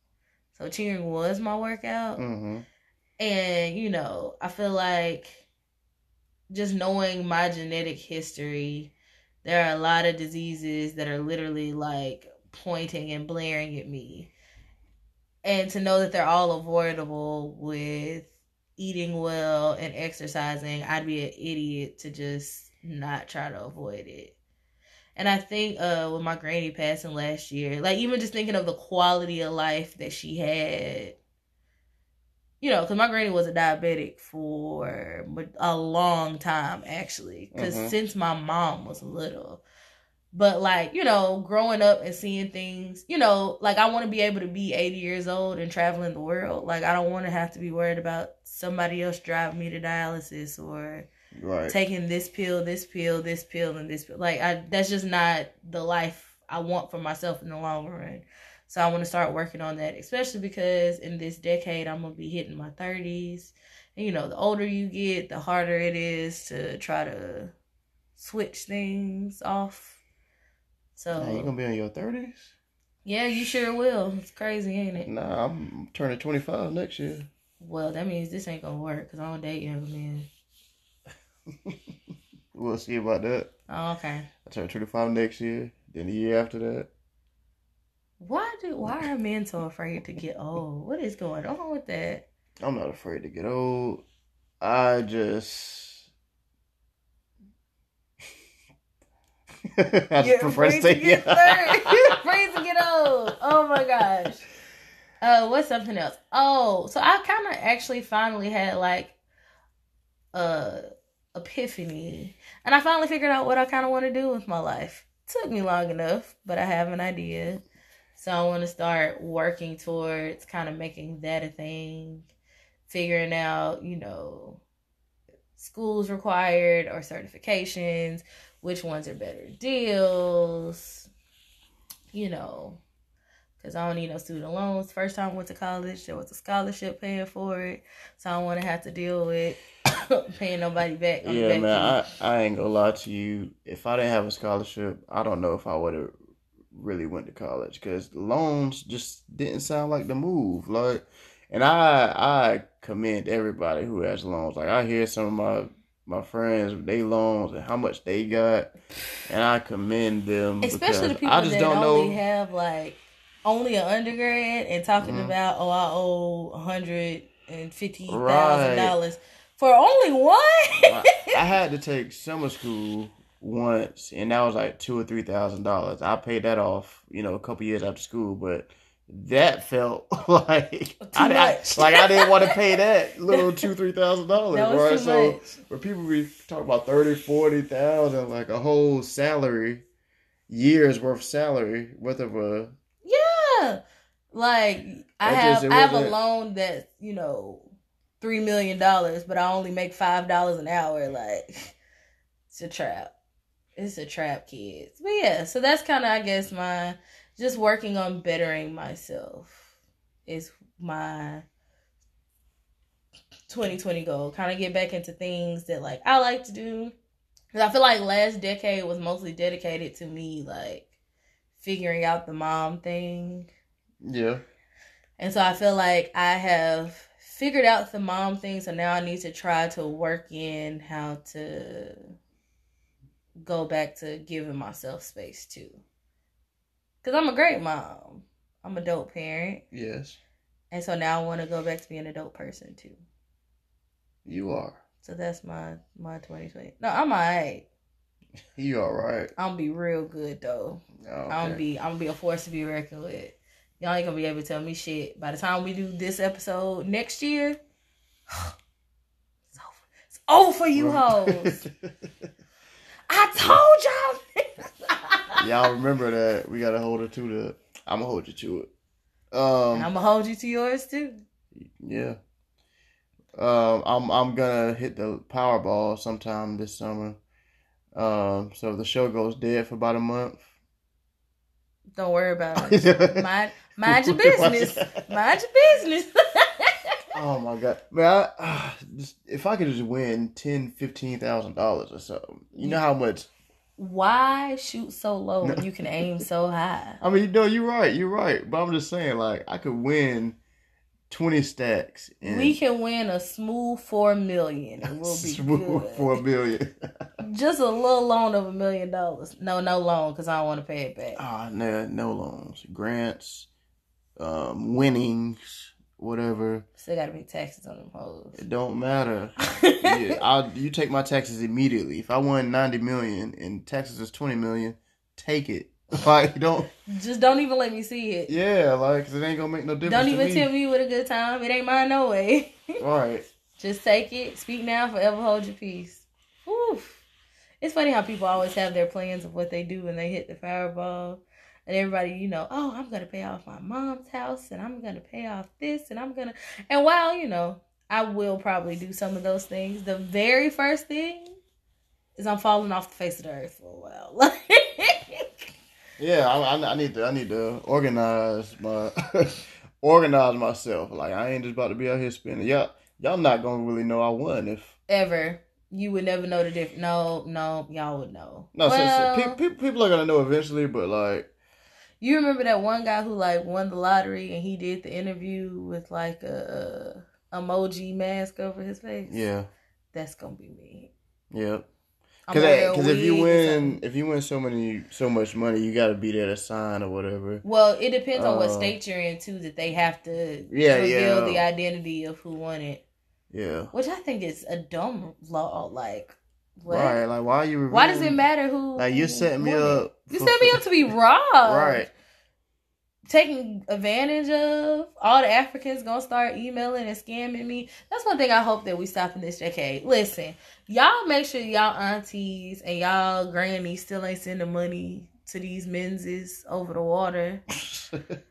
So cheering was my workout, Mm-hmm. and you know, I feel like just knowing my genetic history, there are a lot of diseases that are literally like pointing and blaring at me. And to know that they're all avoidable with eating well and exercising, I'd be an idiot to just not try to avoid it. And I think uh with my granny passing last year, like even just thinking of the quality of life that she had you know, because my granny was a diabetic for a long time, actually. Because Mhm. since my mom was little, but like you know, growing up and seeing things, you know, like I want to be able to be eighty years old and traveling the world. Like I don't want to have to be worried about somebody else driving me to dialysis or Right. taking this pill, this pill, this pill, and this pill. Like I, that's just not the life I want for myself in the long run. So I want to start working on that, especially because in this decade I'm gonna be hitting my thirties, and you know, the older you get, the harder it is to try to switch things off. So you gonna be in your thirties? yeah, you sure will. It's crazy, ain't it? Nah, I'm turning twenty five next year. Well, that means this ain't gonna work because I don't date young men. We'll see about that. Oh, okay. I turn twenty five next year. Then the year after that. Why do why are men so afraid to get old? What is going on with that? I'm not afraid to get old. I just. Just You're afraid say get third. You're afraid to get old. Oh my gosh. Uh, what's something else? Oh, so I kind of actually finally had like a epiphany, and I finally figured out what I kind of want to do with my life. Took me long enough, but I have an idea. So I want to start working towards kind of making that a thing, figuring out, you know, schools required or certifications, which ones are better deals, you know, because I don't need no student loans. First time I went to college, there was a scholarship paying for it, so I don't want to have to deal with paying nobody back. Yeah, back man. I, I ain't gonna lie to you. If I didn't have a scholarship, I don't know if I would have really went to college because loans just didn't sound like the move. Like, And I I commend everybody who has loans. Like I hear some of my my friends they loans and how much they got, and I commend them. Especially the people I just that don't only know. have like only an undergrad and talking Mhm. about oh I owe a hundred and fifty thousand Right. dollars for only one. I, I had to take summer school once, and that was like two or three thousand dollars. I paid that off, you know, a couple years after school, but that felt like I, I- like I didn't want to pay that little two three thousand dollars, right? So much. where people be talking about thirty, forty thousand, like a whole salary, years worth salary, worth of a Yeah, like I have I have a loan that's you know three million dollars, but I only make five dollars an hour. Like it's a trap. It's a trap, kids. But yeah, so that's kind of I guess my just working on bettering myself is my 2020 goal. Kind of get back into things that like I like to do. Cause I feel like last decade was mostly dedicated to me like figuring out the mom thing. yeah. And so I feel like I have figured out the mom thing. So now I need to try to work in how to go back to giving myself space too. Cause I'm a great mom. I'm a dope parent. Yes, And so now I want to go back to being a dope person too. you are. So that's my my 2020. No, I'm alright. You all right? I'm gonna be real good though. Oh, I'm gonna okay. be I'm gonna be a force to be reckoned with. Y'all ain't gonna be able to tell me shit. By the time we do this episode next year, it's over. It's over for you hoes. I told y'all. Y'all remember that we gotta hold her to the. I'm gonna hold you to it. Um, I'm gonna hold you to yours too. yeah. Um, I'm I'm gonna hit the Powerball sometime this summer. Um, so the show goes dead for about a month. Don't worry about it. Mind mind your business. Mind your business. Oh my god, man! I, just, if I could just win ten, fifteen thousand dollars or something, you know how much? Why shoot so low when you can aim so high? I mean, no, you're right, you're right. But I'm just saying, like, I could win twenty stacks and We can win a smooth four million and we'll be smooth good. for a billion. Just a little loan of a million dollars. No, no loan because I don't want to pay it back. Ah, no, no loans, grants, um, winnings, whatever. Still got to pay taxes on them hoes. It don't matter. yeah, I'll, you take my taxes immediately. If I won ninety million and taxes is twenty million, take it. Like, don't. Just don't even let me see it. Yeah, like, 'cause it ain't gonna make no difference. don't even me. tell me what a good time. It ain't mine no way. Right. Just take it. Speak now, forever hold your peace. Oof. It's funny how people always have their plans of what they do when they hit the Powerball. And everybody, you know, oh, I'm going to pay off my mom's house and I'm going to pay off this and I'm going to. And while, you know, I will probably do some of those things, the very first thing is I'm falling off the face of the earth for a while. Yeah, I, I, I need to. I need to organize my organize myself. Like I ain't just about to be out here spending. Y'all, y'all not gonna really know I won if Ever. You would never know the difference. No, no, y'all would know. no. Well, so, so, pe- pe- people are gonna know eventually, but like You remember that one guy who like won the lottery and he did the interview with like a, a emoji mask over his face? yeah, That's gonna be me. yeah. I'm gonna wear a Because if you win, if you win so many, so much money, you got to be there to sign or whatever. Well, it depends on what Uh, state you're in too, that they have to Yeah, reveal yeah. the identity of who won it. Yeah, Which I think is a dumb law. Like what? right. Like why you? Why does it matter who Like you're setting me up. You set me up to be robbed. Right. taking advantage of. All the Africans gonna start emailing and scamming me. That's one thing I hope that we stop in this decade. Listen, y'all make sure y'all aunties and y'all grannies still ain't sending money to these menses over the water.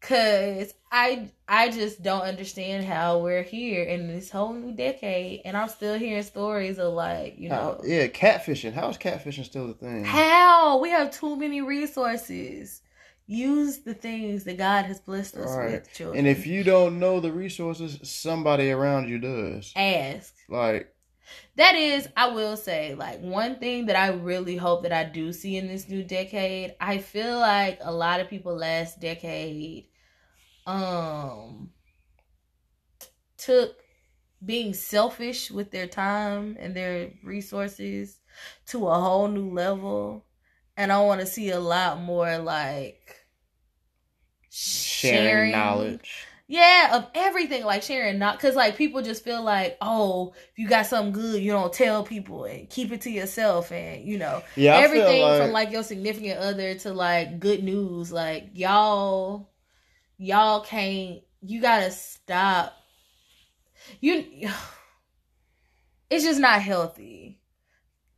Cause I I just don't understand how we're here in this whole new decade and I'm still hearing stories of like, you How- know yeah, catfishing. How is catfishing still a thing? how we have too many resources. Use the things that God has blessed us Right. with, children. And if you don't know the resources, somebody around you does. ask, Like, that is, I will say, like one thing that I really hope that I do see in this new decade. I feel like a lot of people last decade, um, took being selfish with their time and their resources to a whole new level. And I want to see a lot more like Sharing, knowledge. Yeah, of everything, like sharing not because like people just feel like, oh, if you got something good, you don't tell people and keep it to yourself, and you know Yeah, I everything like, from like your significant other to like good news. Like y'all, y'all can't. You gotta stop. You, it's just not healthy.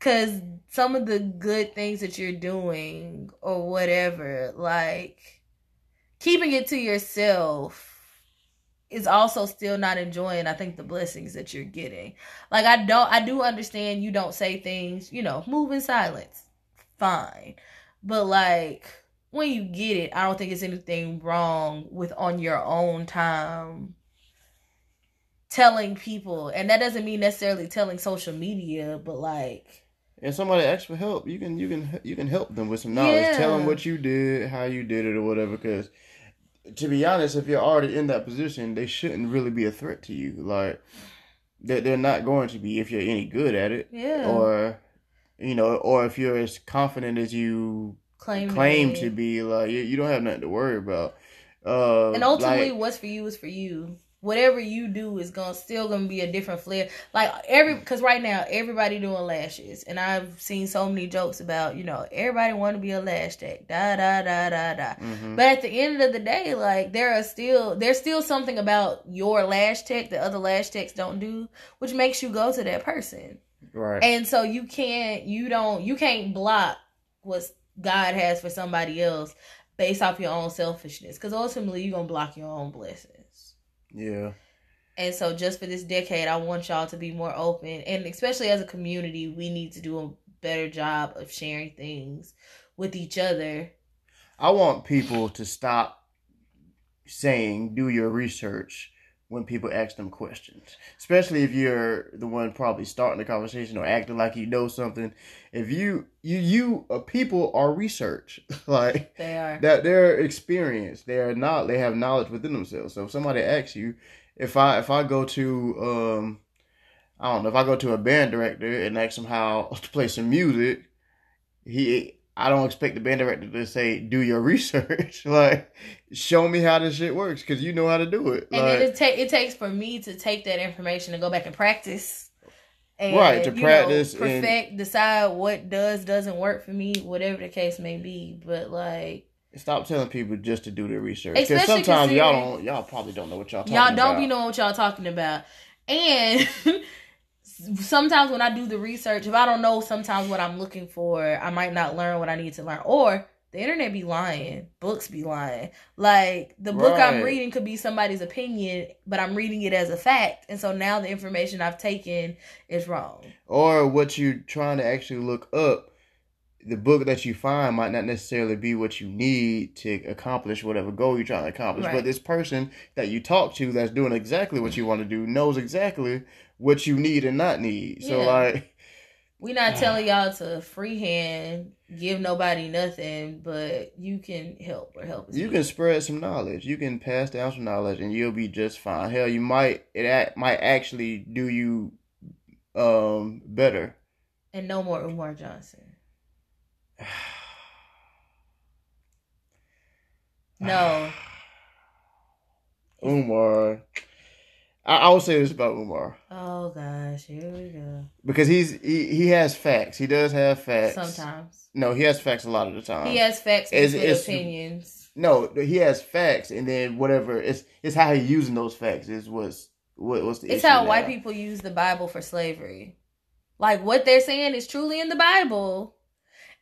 Cause some of the good things that you're doing or whatever, like keeping it to yourself is also still not enjoying i think the blessings that you're getting. Like i don't i do understand you don't say things you know move in silence. Fine. But like when you get it i don't think it's anything wrong with on your own time telling people. And that doesn't mean necessarily telling social media but like And somebody asks for help, you can you can you can help them with some knowledge. Tell them what you did, how you did it, or whatever. Because to be honest, if you're already in that position, they shouldn't really be a threat to you. Like they they're not going to be if you're any good at it, yeah or you know, or if you're as confident as you claim claim to be. Like you, you don't have nothing to worry about. Uh, and ultimately like- what's for you is for you whatever you do is gonna still gonna be a different flair. Like every because right now everybody doing lashes. And i've seen so many jokes about you know everybody want to be a lash tech. Da da da da da. Mhm. but at the end of the day like there are still there's still something about your lash tech that other lash techs don't do which makes you go to that person. Right. and so you can't you don't you can't block what god has for somebody else based off your own selfishness because ultimately you're gonna block your own blessings yeah. and so just for this decade i want y'all to be more open. And especially as a community we need to do a better job of sharing things with each other. I want people to stop saying do your research when people ask them questions. Especially if you're the one probably starting the conversation or acting like you know something. If you you you uh, people are research. like they are that they're experienced. They are not they have knowledge within themselves. So if somebody asks you if I if I go to um I don't know, if I go to a band director and ask him how to play some music, he I don't expect the band director to say, "Do your research." like, show me how this shit works because you know how to do it. and like, it, ta- it takes for me to take that information and go back and practice and Right, to you know, practice and- perfect decide what does doesn't work for me whatever the case may be but like stop telling people just to do their research because sometimes y'all don't, y'all probably don't know what y'all talking y'all don't about. be knowing what y'all talking about and sometimes when i do the research if i don't know sometimes what i'm looking for i might not learn what i need to learn. Or the internet be lying. Books be lying. Like the book i'm reading could be somebody's opinion but i'm reading it as a fact. And so now the information i've taken is wrong. Or what you're trying to actually look up the book that you find might not necessarily be what you need to accomplish whatever goal you're trying to accomplish. Right. but this person that you talk to that's doing exactly what you want to do knows exactly what you need and not need. So Yeah. like we're not telling y'all to freehand give nobody nothing but you can help or help you be. can spread some knowledge. You can pass down some knowledge and you'll be just fine. Hell you might it act, might actually do you um better. And no more umar johnson. No. Umar I, I would say this about umar Oh gosh, here we go. because he's he, he has facts he does have facts Sometimes No, he has facts a lot of the time. he has facts it's- it's- opinions. no, he has facts, and then whatever it's it's how he using those facts is what's what, what's the It's how now. white people use the Bible for slavery. Like what they're saying is truly in the Bible.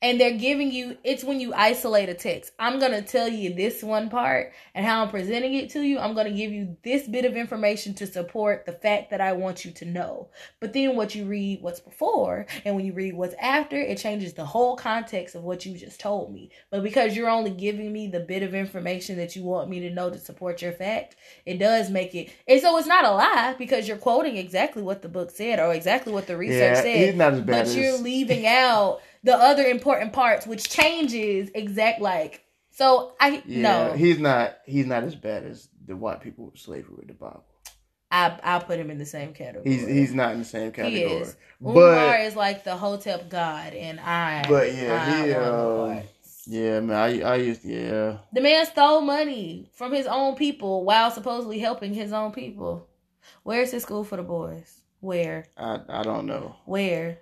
And they're giving you it's when you isolate a text. I'm going to tell you this one part and how I'm presenting it to you. I'm going to give you this bit of information to support the fact that I want you to know. But then what you read what's before and when you read what's after, it changes the whole context of what you just told me. But because you're only giving me the bit of information that you want me to know to support your fact, it does make it and so it's not a lie because you're quoting exactly what the book said or exactly what the research Yeah, said he's not as bad but you're leaving out the other important parts which changes exact like so i Yeah, no he's not he's not as bad as the white people with slavery with the Bible. I I put him in the same category. He's he's not in the same he category. is. Umar is like the Hotep god, and I. But yeah, I he, um, yeah, man, I I used yeah. The man stole money from his own people while supposedly helping his own people. Where's his school for the boys? Where? I I don't know. Where?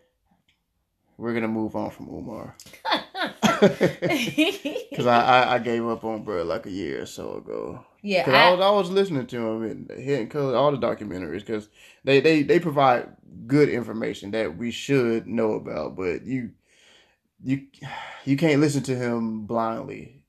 We're gonna move on from Umar because I, I I gave up on bro like a year or so ago. Yeah, Because I, I, was I was listening to him and Hidden Color all the documentaries because they, they they provide good information that we should know about, but you you you can't listen to him blindly.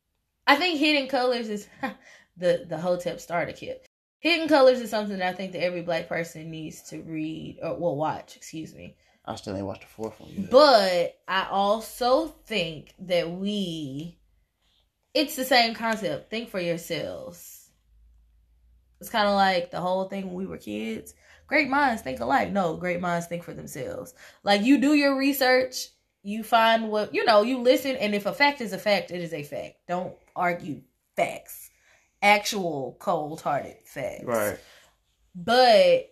I think Hidden Colors is the the Hotep starter kit. Hidden Colors is something that I think that every black person needs to read or well watch. Excuse me. I still ain't watched the fourth one yet. But I also think that we, it's the same concept. Think for yourselves. It's kind of like the whole thing when we were kids. Great minds think alike. No, great minds think for themselves. Like you do your research, you find what, you know, you listen, and if a fact is a fact, it is a fact. Don't argue facts. Actual cold hearted facts. right. But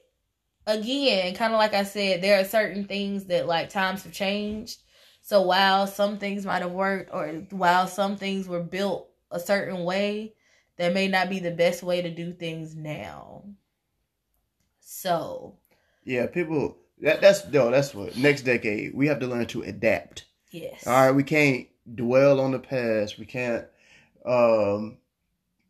again, kind of like I said, there are certain things that like times have changed. So while some things might have worked, or while some things were built a certain way, that may not be the best way to do things now. So Yeah, people. That that's no. That's what next decade we have to learn to adapt. yes, All right, we can't dwell on the past. We can't, um,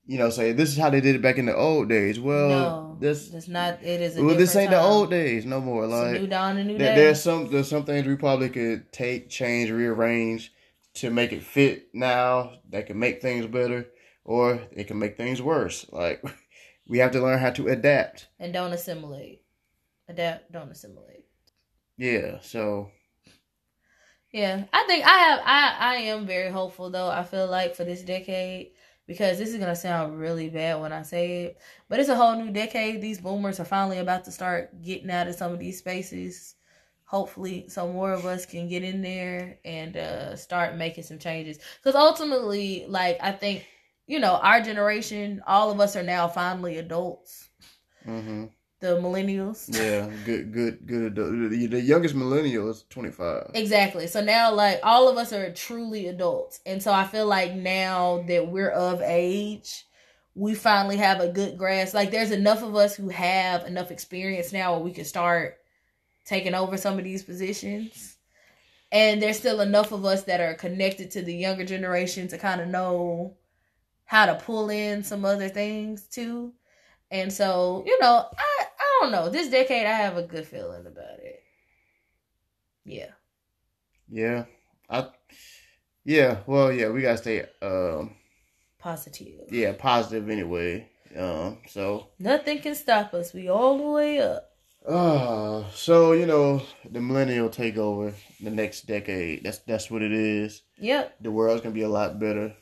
you know, say this is how they did it back in the old days. Well, no, this it's not. It is. A well, this ain't the old days no more. It's a Like new dawn, a new there, day. there's some there's some things we probably could take, change, rearrange to make it fit now. That can make things better, or it can make things worse. Like we have to learn how to adapt. and don't assimilate. Adapt. Don't assimilate. Yeah. So Yeah, I think I have. I I am very hopeful though. I feel like for this decade because this is gonna sound really bad when I say it, but it's a whole new decade. These boomers are finally about to start getting out of some of these spaces. Hopefully, some more of us can get in there and uh, start making some changes. Because ultimately, like I think, you know, our generation, all of us are now finally adults. hmm The millennials. yeah, good, good, good. The, the youngest millennial is twenty five. Exactly. So now, like, all of us are truly adults. And so I feel like now that we're of age, we finally have a good grasp. Like, there's enough of us who have enough experience now where we can start taking over some of these positions. And there's still enough of us that are connected to the younger generation to kind of know how to pull in some other things too. And so, you know, I don't know. This decade I have a good feeling about it. Yeah. Yeah, I. Yeah, well, yeah, we gotta stay, um, Positive. yeah, positive anyway. Um, so, Nothing can stop us. We all the way up. uh, so you know, the millennial takeover, the next decade. That's that's what it is. Yep. The world's gonna be a lot better.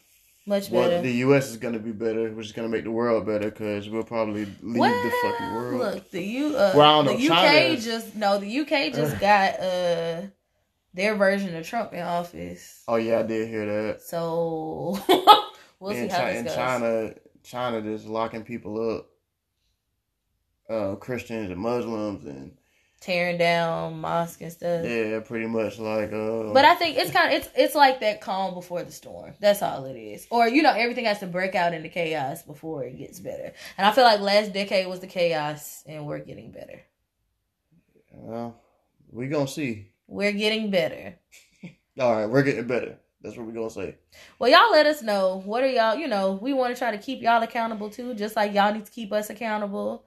Much Well, better. the U.S. is gonna be better, which is gonna make the world better because we'll probably leave the fucking world. Look, the U uh, Well, the know. UK China- just no, the UK just got uh their version of Trump in office. Oh yeah, I did hear that. So we'll see how Chi- this in goes. China, China just locking people up. Uh, Christians and Muslims and Tearing down mosque and stuff. yeah, pretty much like uh. But I think it's kind of it's it's like that calm before the storm. That's all it is. Or you know, everything has to break out into chaos before it gets better. And I feel like last decade was the chaos, and we're getting better. Well, we gonna see. We're getting better. All right, we're getting better. That's what we're gonna say. Well, y'all let us know. What are y'all? You know, we want to try to keep y'all accountable too, just like y'all need to keep us accountable.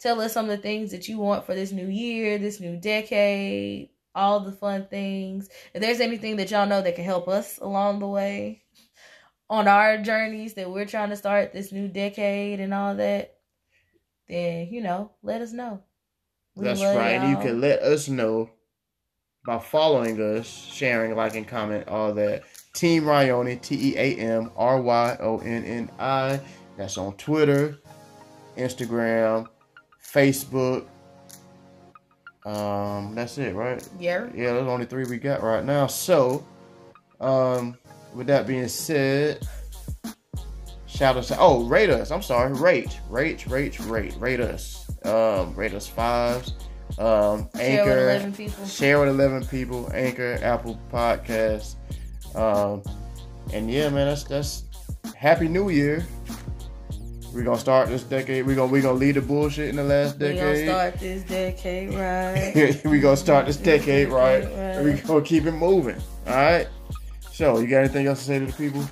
Tell us some of the things that you want for this new year, this new decade, all the fun things. If there's anything that y'all know that can help us along the way on our journeys that we're trying to start this new decade and all that, then you know, let us know. We That's right. And you y'all. can let us know by following us, sharing, liking, comment, all that. Team Ryonni, T E A M R Y O N N I. That's on Twitter, Instagram, Facebook. Um, that's it, right? Yeah. Yeah, there's only three we got right now. So, um, with that being said, shout us. Oh, rate us. I'm sorry. Rate, rate, rate, rate, rate us. Um, rate us fives. Um, Share with Anchor. 11 people. Share with 11 people. Anchor, Apple Podcasts. Um, and yeah, man, that's that's Happy New Year. We're gonna start this decade. We're gonna we gonna lead the bullshit in the last decade. We gonna start this decade right. we gonna start this decade right. Right. We gonna keep it moving. All right. So, you got anything else to say to the people?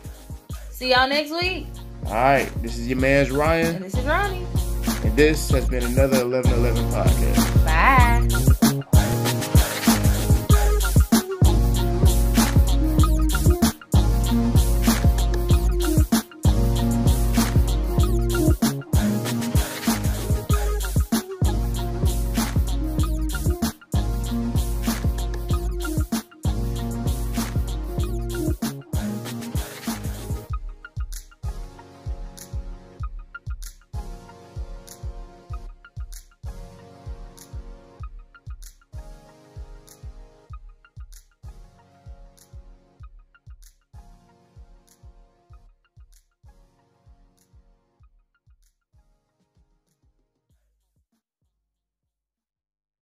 See y'all next week. All right. This is your man's Ryan. And this is Ronnie. and this has been another 1111 podcast. Bye.